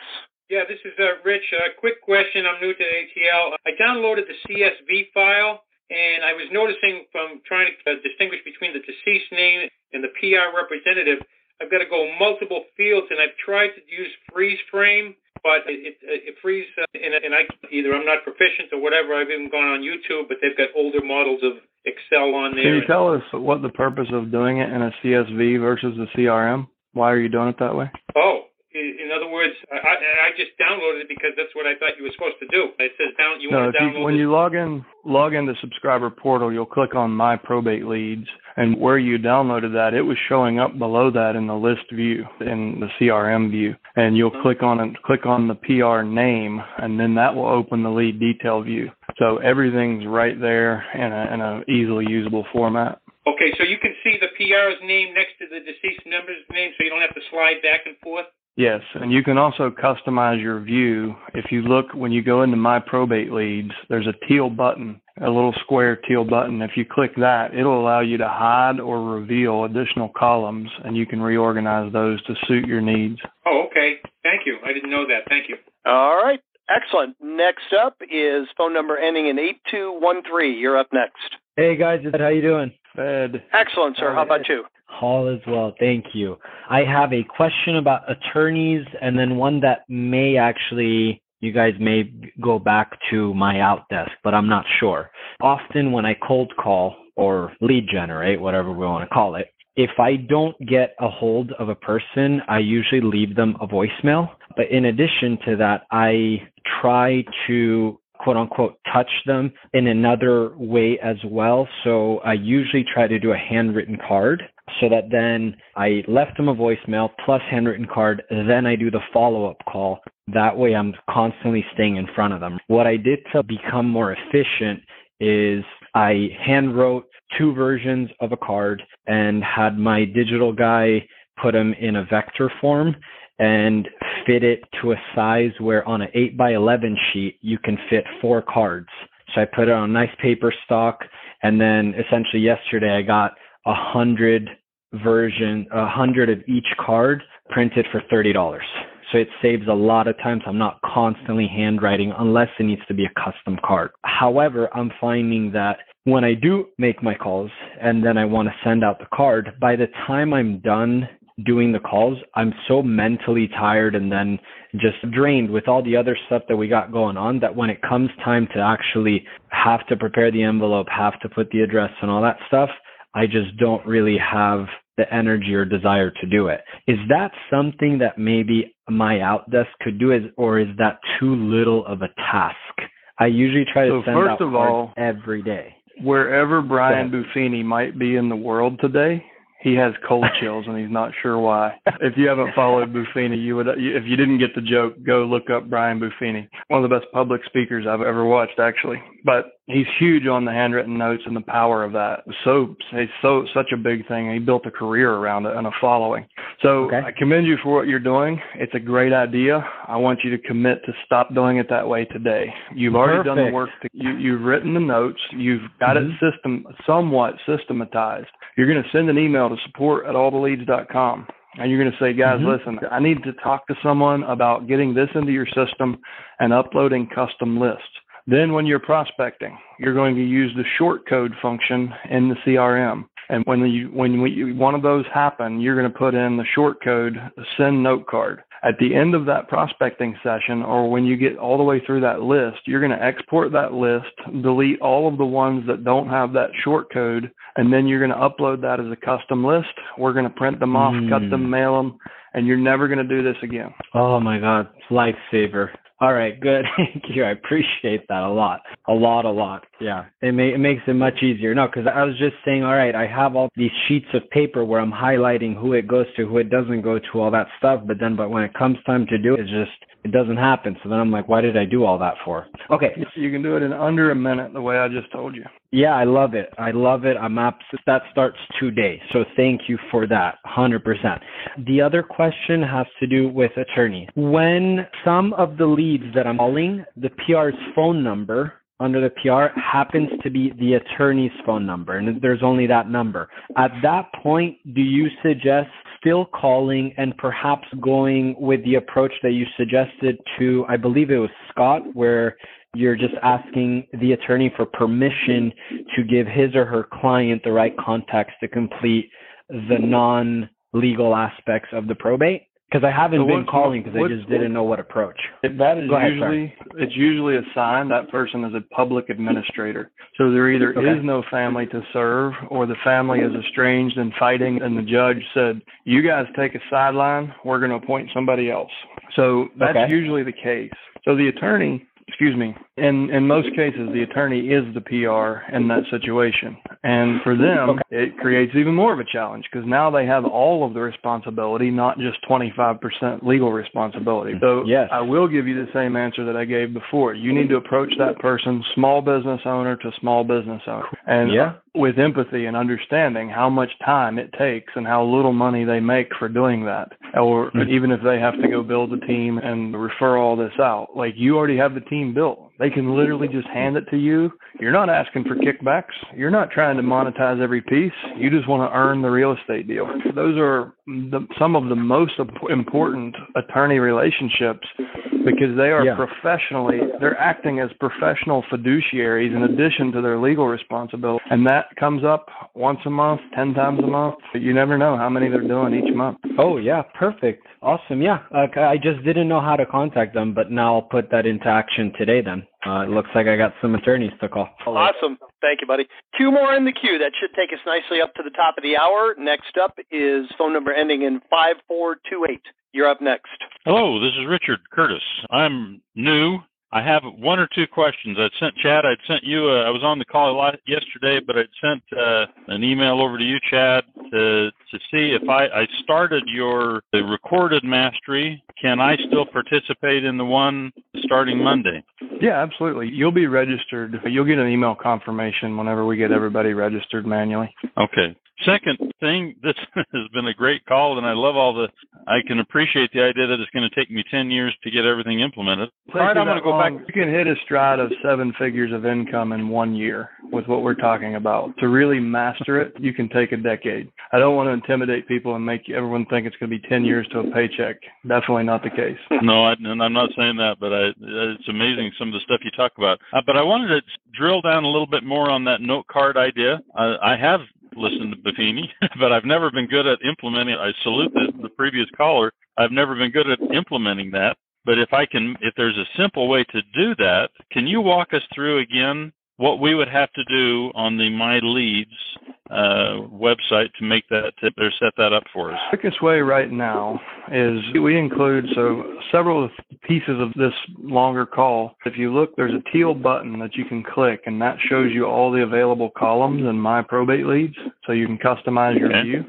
Speaker 8: Yeah, this is uh, Rich. A uh, quick question. I'm new to ATL. I downloaded the CSV file and I was noticing from trying to uh, distinguish between the deceased name and the PR representative, I've got to go multiple fields, and I've tried to use freeze frame, but it, it, it freeze, uh, and, and I either I'm not proficient or whatever. I've even gone on YouTube, but they've got older models of Excel on there.
Speaker 3: Can you tell us what the purpose of doing it in a CSV versus a CRM? Why are you doing it that way?
Speaker 8: Oh, in other words, I, I just downloaded it because that's what I thought you were supposed to do. It says down. You
Speaker 3: no,
Speaker 8: want to download.
Speaker 3: You, when you log in, log in the subscriber portal, you'll click on My Probate Leads, and where you downloaded that, it was showing up below that in the list view, in the CRM view, and you'll mm-hmm. click on it, click on the PR name, and then that will open the lead detail view. So everything's right there in a in a easily usable format.
Speaker 8: Okay, so you can see the PR's name next to the deceased member's name, so you don't have to slide back and forth.
Speaker 3: Yes, and you can also customize your view. If you look when you go into My Probate Leads, there's a teal button a little square teal button. If you click that, it'll allow you to hide or reveal additional columns, and you can reorganize those to suit your needs.
Speaker 8: Oh, okay. Thank you. I didn't know that. Thank you.
Speaker 2: All right. Excellent. Next up is phone number ending in 8213. You're up next.
Speaker 9: Hey guys, how you doing?
Speaker 3: Fed.
Speaker 2: Excellent, sir. How about you?
Speaker 9: All as well, thank you. I have a question about attorneys and then one that may actually you guys may go back to MyOutDesk, but I'm not sure. Often when I cold call or lead generate, whatever we want to call it, if I don't get a hold of a person, I usually leave them a voicemail. But in addition to that, I try to quote unquote touch them in another way as well. So I usually try to do a handwritten card so that then I left them a voicemail plus handwritten card. Then I do the follow up call. That way I'm constantly staying in front of them. What I did to become more efficient is I hand wrote two versions of a card and had my digital guy put them in a vector form and fit it to a size where on an 8 by 11 sheet you can fit four cards. So I put it on nice paper stock and then essentially yesterday I got a hundred version, a hundred of each card printed for $30. So it saves a lot of time. So I'm not constantly handwriting unless it needs to be a custom card. However, I'm finding that when I do make my calls and then I want to send out the card, by the time I'm done doing the calls, I'm so mentally tired and then just drained with all the other stuff that we got going on that when it comes time to actually have to prepare the envelope, have to put the address and all that stuff, I just don't really have the energy or desire to do it. Is that something that maybe MyOutDesk could do, is, or is that too little of a task? I usually try to
Speaker 3: so
Speaker 9: send
Speaker 3: first
Speaker 9: out
Speaker 3: of all,
Speaker 9: every day.
Speaker 3: Wherever Brian Buffini might be in the world today, he has cold chills and he's not sure why. If you haven't followed Buffini, you would if you didn't get the joke, go look up Brian Buffini. One of the best public speakers I've ever watched actually. But he's huge on the handwritten notes and the power of that. So it's so such a big thing. He built a career around it and a following. So
Speaker 9: Okay.
Speaker 3: I commend you for what you're doing. It's a great idea. I want you to commit to stop doing it that way today. You've already done the work. To, you, you've written the notes. You've got
Speaker 9: Mhm.
Speaker 3: it system somewhat systematized. You're going to send an email to support at alltheleads.com. And you're going to say, guys,
Speaker 9: Mhm.
Speaker 3: listen, I need to talk to someone about getting this into your system and uploading custom lists. Then when you're prospecting, you're going to use the short code function in the CRM. And when you when we, one of those happen, you're going to put in the short code send note card. At the end of that prospecting session, or when you get all the way through that list, you're going to export that list, delete all of the ones that don't have that short code, and then you're going to upload that as a custom list. We're going to print them off, cut
Speaker 9: Mm.
Speaker 3: them, mail them, and you're never going to do this again.
Speaker 9: Oh my God, lifesaver. All right, good. Thank you. I appreciate that a lot, a lot, a lot. Yeah, it, may, it makes it much easier. No, because I was just saying, all right, I have all these sheets of paper where I'm highlighting who it goes to, who it doesn't go to, all that stuff. But then, but when it comes time to do it, it's just it doesn't happen. So then I'm like, why did I do all that for? Okay,
Speaker 3: You can do it in under a minute, the way I just told you.
Speaker 9: yeah, I love it. I love it. I'm abs- that starts today. So thank you for that. 100%. The other question has to do with attorney. When some of the leads that I'm calling, the PR's phone number under the PR happens to be the attorney's phone number and there's only that number. At that point, do you suggest still calling and perhaps going with the approach that you suggested to, I believe it was Scott, where you're just asking the attorney for permission to give his or her client the right contacts to complete the non-legal aspects of the probate? Because I haven't
Speaker 3: So
Speaker 9: been calling because I just didn't know what approach.
Speaker 3: That is
Speaker 9: ahead,
Speaker 3: usually it's usually assigned that person is a public administrator. So there either
Speaker 9: Okay.
Speaker 3: is no family to serve or the family is estranged and fighting and the judge said, You guys take a sideline, we're gonna appoint somebody else. So that's
Speaker 9: Okay.
Speaker 3: usually the case. So the attorney excuse me, in in most cases the attorney is the PR in that situation. And for them
Speaker 9: Okay.
Speaker 3: it creates even more of a challenge because now they have all of the responsibility, not just 25% legal responsibility. So
Speaker 9: Yes.
Speaker 3: I will give you the same answer that I gave before. You need to approach that person, small business owner to small business owner, and
Speaker 9: Yeah.
Speaker 3: with empathy and understanding how much time it takes and how little money they make for doing that. Or
Speaker 9: Mhm.
Speaker 3: even if they have to go build a team and refer all this out, like you already have the team built. They can literally just hand it to you. You're not asking for kickbacks. You're not trying to monetize every piece. You just want to earn the real estate deal. Those are the, some of the most important attorney relationships because they are yeah. professionally they're acting as professional fiduciaries in addition to their legal responsibility and that comes up once a month ten times a month you never know how many they're doing each month
Speaker 9: oh yeah perfect awesome yeah uh, i just didn't know how to contact them but now i'll put that into action today then uh, it looks like i got some attorneys to call
Speaker 2: awesome thank you buddy two more in the queue that should take us nicely up to the top of the hour next up is phone number ending in five four two eight you're up next.
Speaker 10: Hello, this is Richard Curtis. I'm new. I have one or two questions. I sent Chad. I'd sent you. Uh, I was on the call a lot yesterday, but I'd sent uh, an email over to you, Chad, to to see if I I started your the recorded mastery. Can I still participate in the one starting Monday?
Speaker 3: Yeah, absolutely. You'll be registered. You'll get an email confirmation whenever we get everybody registered manually.
Speaker 10: Okay. Second thing, this has been a great call, and I love all the. I can appreciate the idea that it's going to take me ten years to get everything implemented.
Speaker 3: All right, I'm going to go long. back. Um, you can hit a stride of seven figures of income in one year with what we're talking about. To really master it, you can take a decade. I don't want to intimidate people and make everyone think it's going to be ten years to a paycheck. Definitely not the case.
Speaker 10: No, I, and I'm not saying that, but I, it's amazing some of the stuff you talk about. Uh, but I wanted to drill down a little bit more on that note card idea. Uh, I have listened to Buffini, but I've never been good at implementing. I salute the, the previous caller. I've never been good at implementing that. But if I can, if there's a simple way to do that, can you walk us through again what we would have to do on the My Leads uh, website to make that or set that up for us?
Speaker 3: The quickest way right now is we include so several pieces of this longer call. If you look, there's a teal button that you can click, and that shows you all the available columns in My Probate Leads, so you can customize your
Speaker 10: okay.
Speaker 3: view.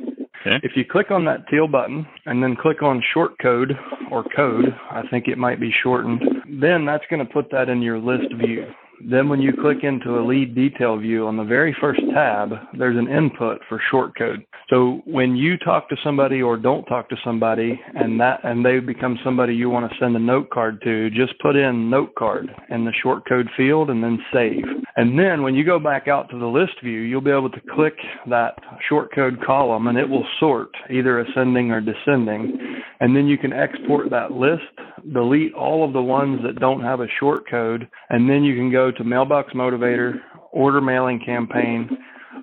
Speaker 10: Okay.
Speaker 3: If you click on that teal button and then click on short code or code, I think it might be shortened, then that's going to put that in your list view. Then when you click into a lead detail view on the very first tab, there's an input for short code. So when you talk to somebody or don't talk to somebody and that and they become somebody you want to send a note card to, just put in note card in the short code field and then save. And then when you go back out to the list view, you'll be able to click that short code column and it will sort either ascending or descending. And then you can export that list, delete all of the ones that don't have a short code, and then you can go to Mailbox Motivator, order mailing campaign,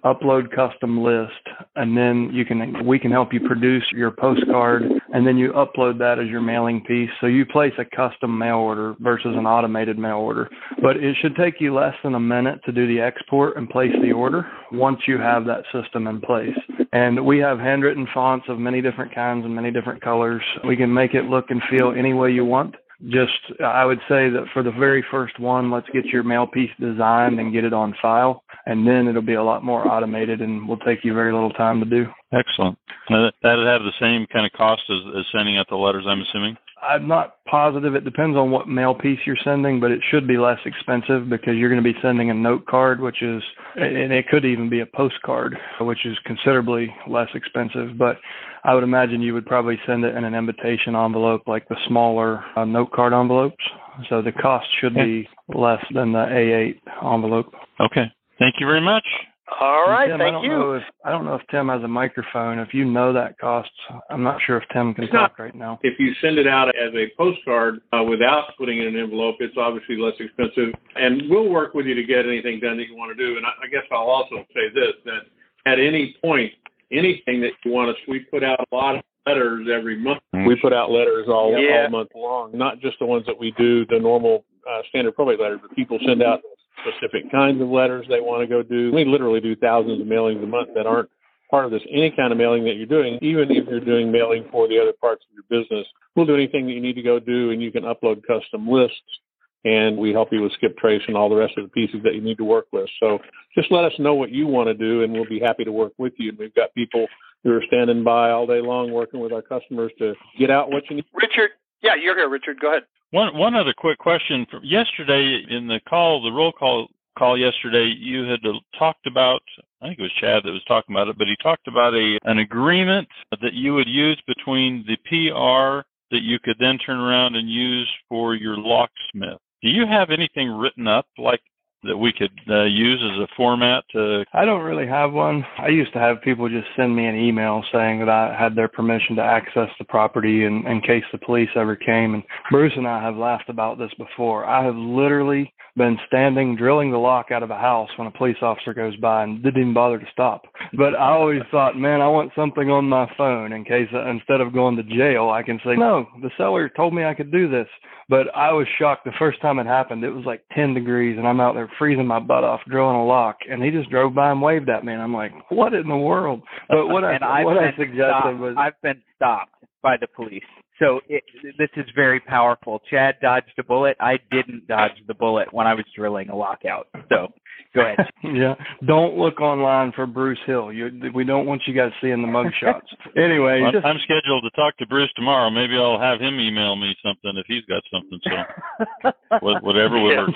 Speaker 3: upload custom list, and then you can we can help you produce your postcard, and then you upload that as your mailing piece. So you place a custom mail order versus an automated mail order. But it should take you less than a minute to do the export and place the order once you have that system in place. And we have handwritten fonts of many different kinds and many different colors. We can make it look and feel any way you want just I would say that for the very first one, let's get your mail piece designed and get it on file, and then it'll be a lot more automated and will take you very little time to do.
Speaker 10: Excellent. That'd have the same kind of cost as, as sending out the letters, I'm assuming.
Speaker 3: I'm not positive. It depends on what mail piece you're sending, but it should be less expensive because you're going to be sending a note card, which is, and it could even be a postcard, which is considerably less expensive. But I would imagine you would probably send it in an invitation envelope, like the smaller uh, note card envelopes. So the cost should be less than the A8 envelope.
Speaker 10: Okay. Thank you very much.
Speaker 2: All right,
Speaker 3: Tim,
Speaker 2: thank
Speaker 3: I don't
Speaker 2: you.
Speaker 3: Know if, I don't know if Tim has a microphone. If you know that cost, I'm not sure if Tim can
Speaker 11: it's
Speaker 3: talk
Speaker 11: not,
Speaker 3: right now.
Speaker 11: If you send it out as a postcard uh, without putting it in an envelope, it's obviously less expensive. And we'll work with you to get anything done that you want to do. And I, I guess I'll also say this, that at any point, anything that you want us, we put out a lot of letters every month. We put out letters all,
Speaker 2: Yeah.
Speaker 11: all month long, not just the ones that we do, the normal uh, standard probate letters, but people send out specific kinds of letters they want to go do. We literally do thousands of mailings a month that aren't part of this. Any kind of mailing that you're doing, even if you're doing mailing for the other parts of your business, we'll do anything that you need to go do, and you can upload custom lists. And we help you with skip trace and all the rest of the pieces that you need to work with. So just let us know what you want to do, and we'll be happy to work with you. We've got people who are standing by all day long working with our customers to get out what you need.
Speaker 2: Richard, yeah, you're here, Richard. Go ahead.
Speaker 10: One one other quick question. From yesterday in the call, the roll call call yesterday, you had talked about. I think it was Chad that was talking about it, but he talked about a an agreement that you would use between the PR that you could then turn around and use for your locksmith. Do you have anything written up like that we could uh, use as a format to
Speaker 3: I don't really have one. I used to have people just send me an email saying that I had their permission to access the property in, in case the police ever came. And Bruce and I have laughed about this before. I have literally been standing drilling the lock out of a house when a police officer goes by and didn't even bother to stop. But I always thought, man, I want something on my phone in case uh, instead of going to jail, I can say, no, the seller told me I could do this. But I was shocked the first time it happened. It was like 10 degrees and I'm out there freezing my butt off drilling a lock and he just drove by and waved at me and I'm like, what in the world? But what I what I suggested
Speaker 4: stopped.
Speaker 3: was
Speaker 4: I've been stopped by the police. So it, this is very powerful. Chad dodged a bullet. I didn't dodge the bullet when I was drilling a lockout. So go ahead.
Speaker 3: yeah. Don't look online for Bruce Hill. You, we don't want you guys seeing the mug shots. anyway,
Speaker 10: Well,
Speaker 3: just,
Speaker 10: I'm scheduled to talk to Bruce tomorrow. Maybe I'll have him email me something if he's got something. So whatever would work.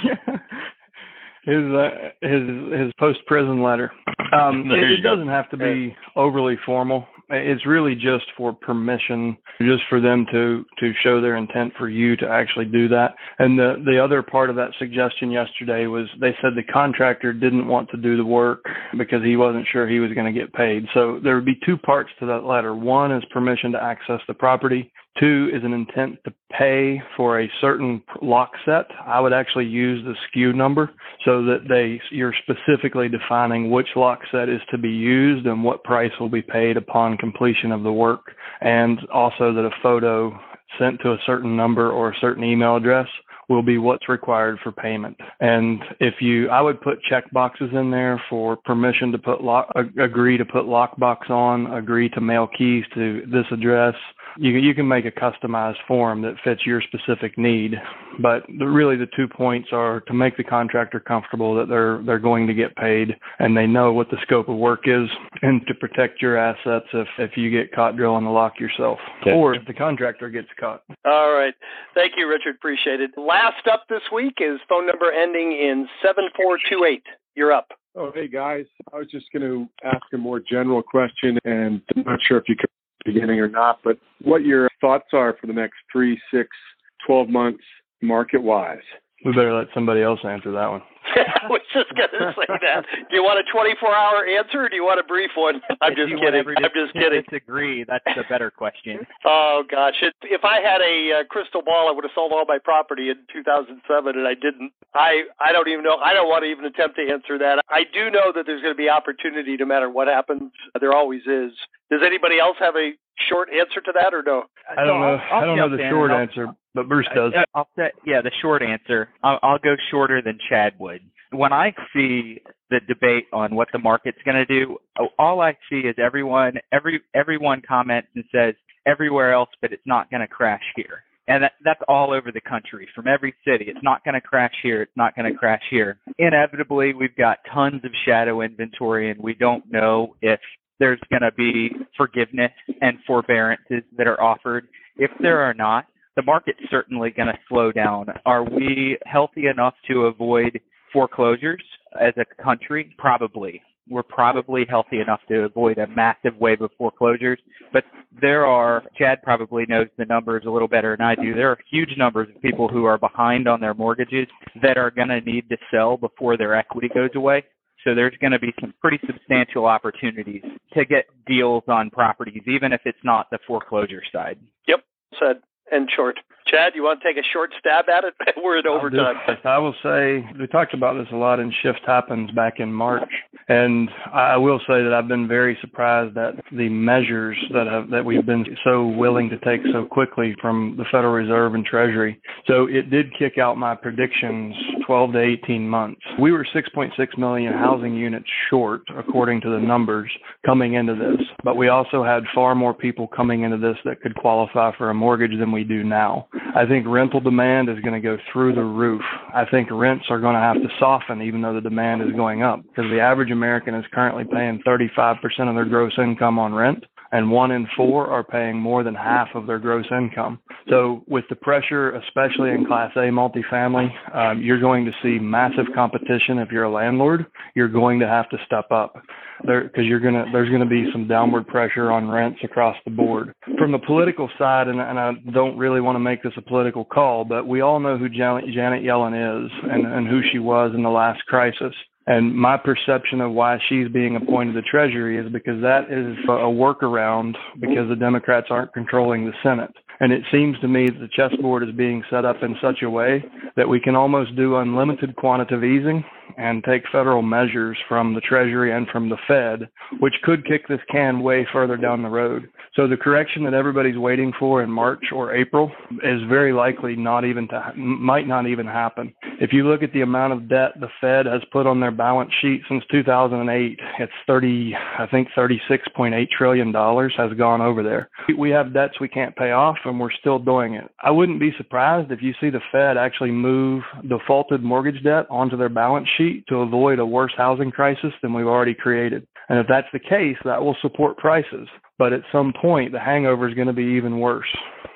Speaker 3: his uh, his his post prison letter. Um, it, it doesn't have to be overly formal. It's really just for permission, just for them to to show their intent for you to actually do that. And the the other part of that suggestion yesterday was they said the contractor didn't want to do the work because he wasn't sure he was going to get paid. So there would be two parts to that letter. One is permission to access the property. Two is an intent to pay for a certain lock set. I would actually use the SKU number so that they you're specifically defining which lock set is to be used and what price will be paid upon completion of the work, and also that a photo sent to a certain number or a certain email address will be what's required for payment. And if you, I would put check boxes in there for permission to put lock, agree to put lockbox on, agree to mail keys to this address. You, you can make a customized form that fits your specific need. But the, really the two points are to make the contractor comfortable that they're, they're going to get paid and they know what the scope of work is and to protect your assets if, if you get caught drilling the lock yourself
Speaker 10: Okay.
Speaker 3: or if the contractor gets caught.
Speaker 2: All right. Thank you, Richard. Appreciate it. Last up this week is phone number ending in 7428. You're up.
Speaker 12: Oh, hey guys. I was just going to ask a more general question, and I'm not sure if you could beginning or not, but what your thoughts are for the next three, six, twelve months market wise.
Speaker 3: We better let somebody else answer that one.
Speaker 2: I was just going to say that. Do you want a 24 hour answer or do you want a brief one? I'm
Speaker 4: If
Speaker 2: just kidding. I'm just kidding.
Speaker 4: Disagree. That's the better question.
Speaker 2: Oh gosh, it, if I had a uh, crystal ball, I would have sold all my property in 2007, and I didn't. I I don't even know. I don't want to even attempt to answer that. I do know that there's going to be opportunity no matter what happens. There always is. Does anybody else have a short answer to that, or no?
Speaker 3: I don't know.
Speaker 4: I'll
Speaker 3: I don't know the short answer, but Bruce does.
Speaker 4: I- I'll say, yeah, the short answer. I'll, I'll go shorter than Chad would. When I see the debate on what the market's going to do, all I see is everyone, every everyone comments and says everywhere else, but it's not going to crash here. And that, that's all over the country, from every city. It's not going to crash here. It's not going to crash here. Inevitably, we've got tons of shadow inventory, and we don't know if there's going to be forgiveness and forbearances that are offered. If there are not, the market's certainly going to slow down. Are we healthy enough to avoid foreclosures as a country? Probably. We're probably healthy enough to avoid a massive wave of foreclosures, but there are, Chad probably knows the numbers a little better than I do. There are huge numbers of people who are behind on their mortgages that are going to need to sell before their equity goes away. So there's going to be some pretty substantial opportunities to get deals on properties, even if it's not the foreclosure side.
Speaker 2: Yep, said and short. Chad, you want to take a short stab at it? We're in
Speaker 3: I'll
Speaker 2: overtime.
Speaker 3: I will say we talked about this a lot in Shift Happens back in March, and I will say that I've been very surprised at the measures that have that we've been so willing to take so quickly from the Federal Reserve and Treasury. So it did kick out my predictions 12 to 18 months. We were 6.6 million housing units short according to the numbers coming into this, but we also had far more people coming into this that could qualify for a mortgage than we do now. I think rental demand is going to go through the roof. I think rents are going to have to soften even though the demand is going up because the average American is currently paying 35% of their gross income on rent and one in four are paying more than half of their gross income. So with the pressure, especially in Class A multifamily, um, you're going to see massive competition. If you're a landlord, you're going to have to step up. because you're gonna there's gonna be some downward pressure on rents across the board. From the political side, and, and I don't really want to make this a political call, but we all know who Janet, Janet Yellen is and, and who she was in the last crisis. And my perception of why she's being appointed to Treasury is because that is a workaround because the Democrats aren't controlling the Senate. And it seems to me that the chessboard is being set up in such a way that we can almost do unlimited quantitative easing and take federal measures from the Treasury and from the Fed, which could kick this can way further down the road. So the correction that everybody's waiting for in March or April is very likely not even to might not even happen. If you look at the amount of debt the Fed has put on their balance sheet since 2008, it's 30 I think 36.8 trillion dollars has gone over there. We have debts we can't pay off and we're still doing it. I wouldn't be surprised if you see the Fed actually move defaulted mortgage debt onto their balance sheet to avoid a worse housing crisis than we've already created. And if that's the case, that will support prices. But at some point, the hangover is going to be even worse.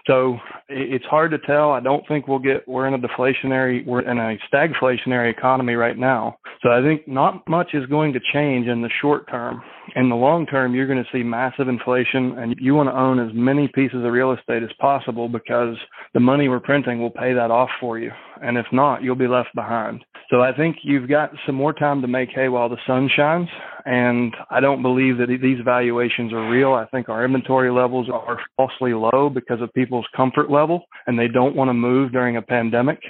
Speaker 3: So it's hard to tell. I don't think we'll get, we're in a deflationary, we're in a stagflationary economy right now. So I think not much is going to change in the short term. In the long term, you're going to see massive inflation and you want to own as many pieces of real estate as possible because the money we're printing will pay that off for you. And if not, you'll be left behind. So I think you've got some more time to make hay while the sun shines. And I don't believe that these valuations are real. I think our inventory levels are falsely low because of people's comfort level and they don't want to move during a pandemic.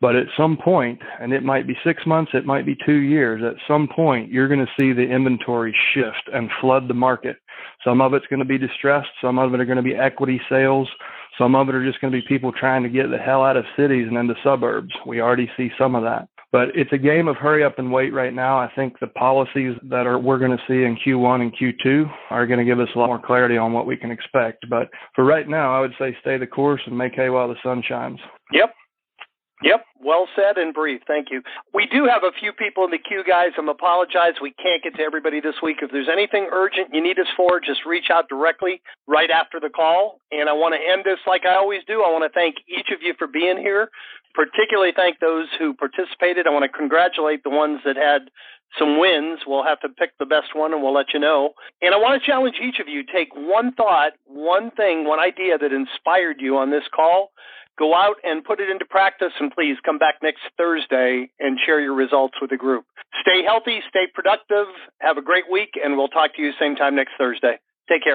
Speaker 3: But at some point, and it might be six months, it might be two years, at some point, you're going to see the inventory shift and flood the market. Some of it's going to be distressed. Some of it are going to be equity sales. Some of it are just going to be people trying to get the hell out of cities and into suburbs. We already see some of that. But it's a game of hurry up and wait right now. I think the policies that are we're going to see in Q1 and Q2 are going to give us a lot more clarity on what we can expect. But for right now, I would say stay the course and make hay while the sun shines.
Speaker 2: Yep. Yep, well said and brief. Thank you. We do have a few people in the queue, guys. I'm apologize we can't get to everybody this week. If there's anything urgent you need us for, just reach out directly right after the call. And I want to end this like I always do. I want to thank each of you for being here. Particularly thank those who participated. I want to congratulate the ones that had some wins. We'll have to pick the best one and we'll let you know. And I want to challenge each of you take one thought, one thing, one idea that inspired you on this call Go out and put it into practice, and please come back next Thursday and share your results with the group. Stay healthy, stay productive, have a great week, and we'll talk to you same time next Thursday. Take care.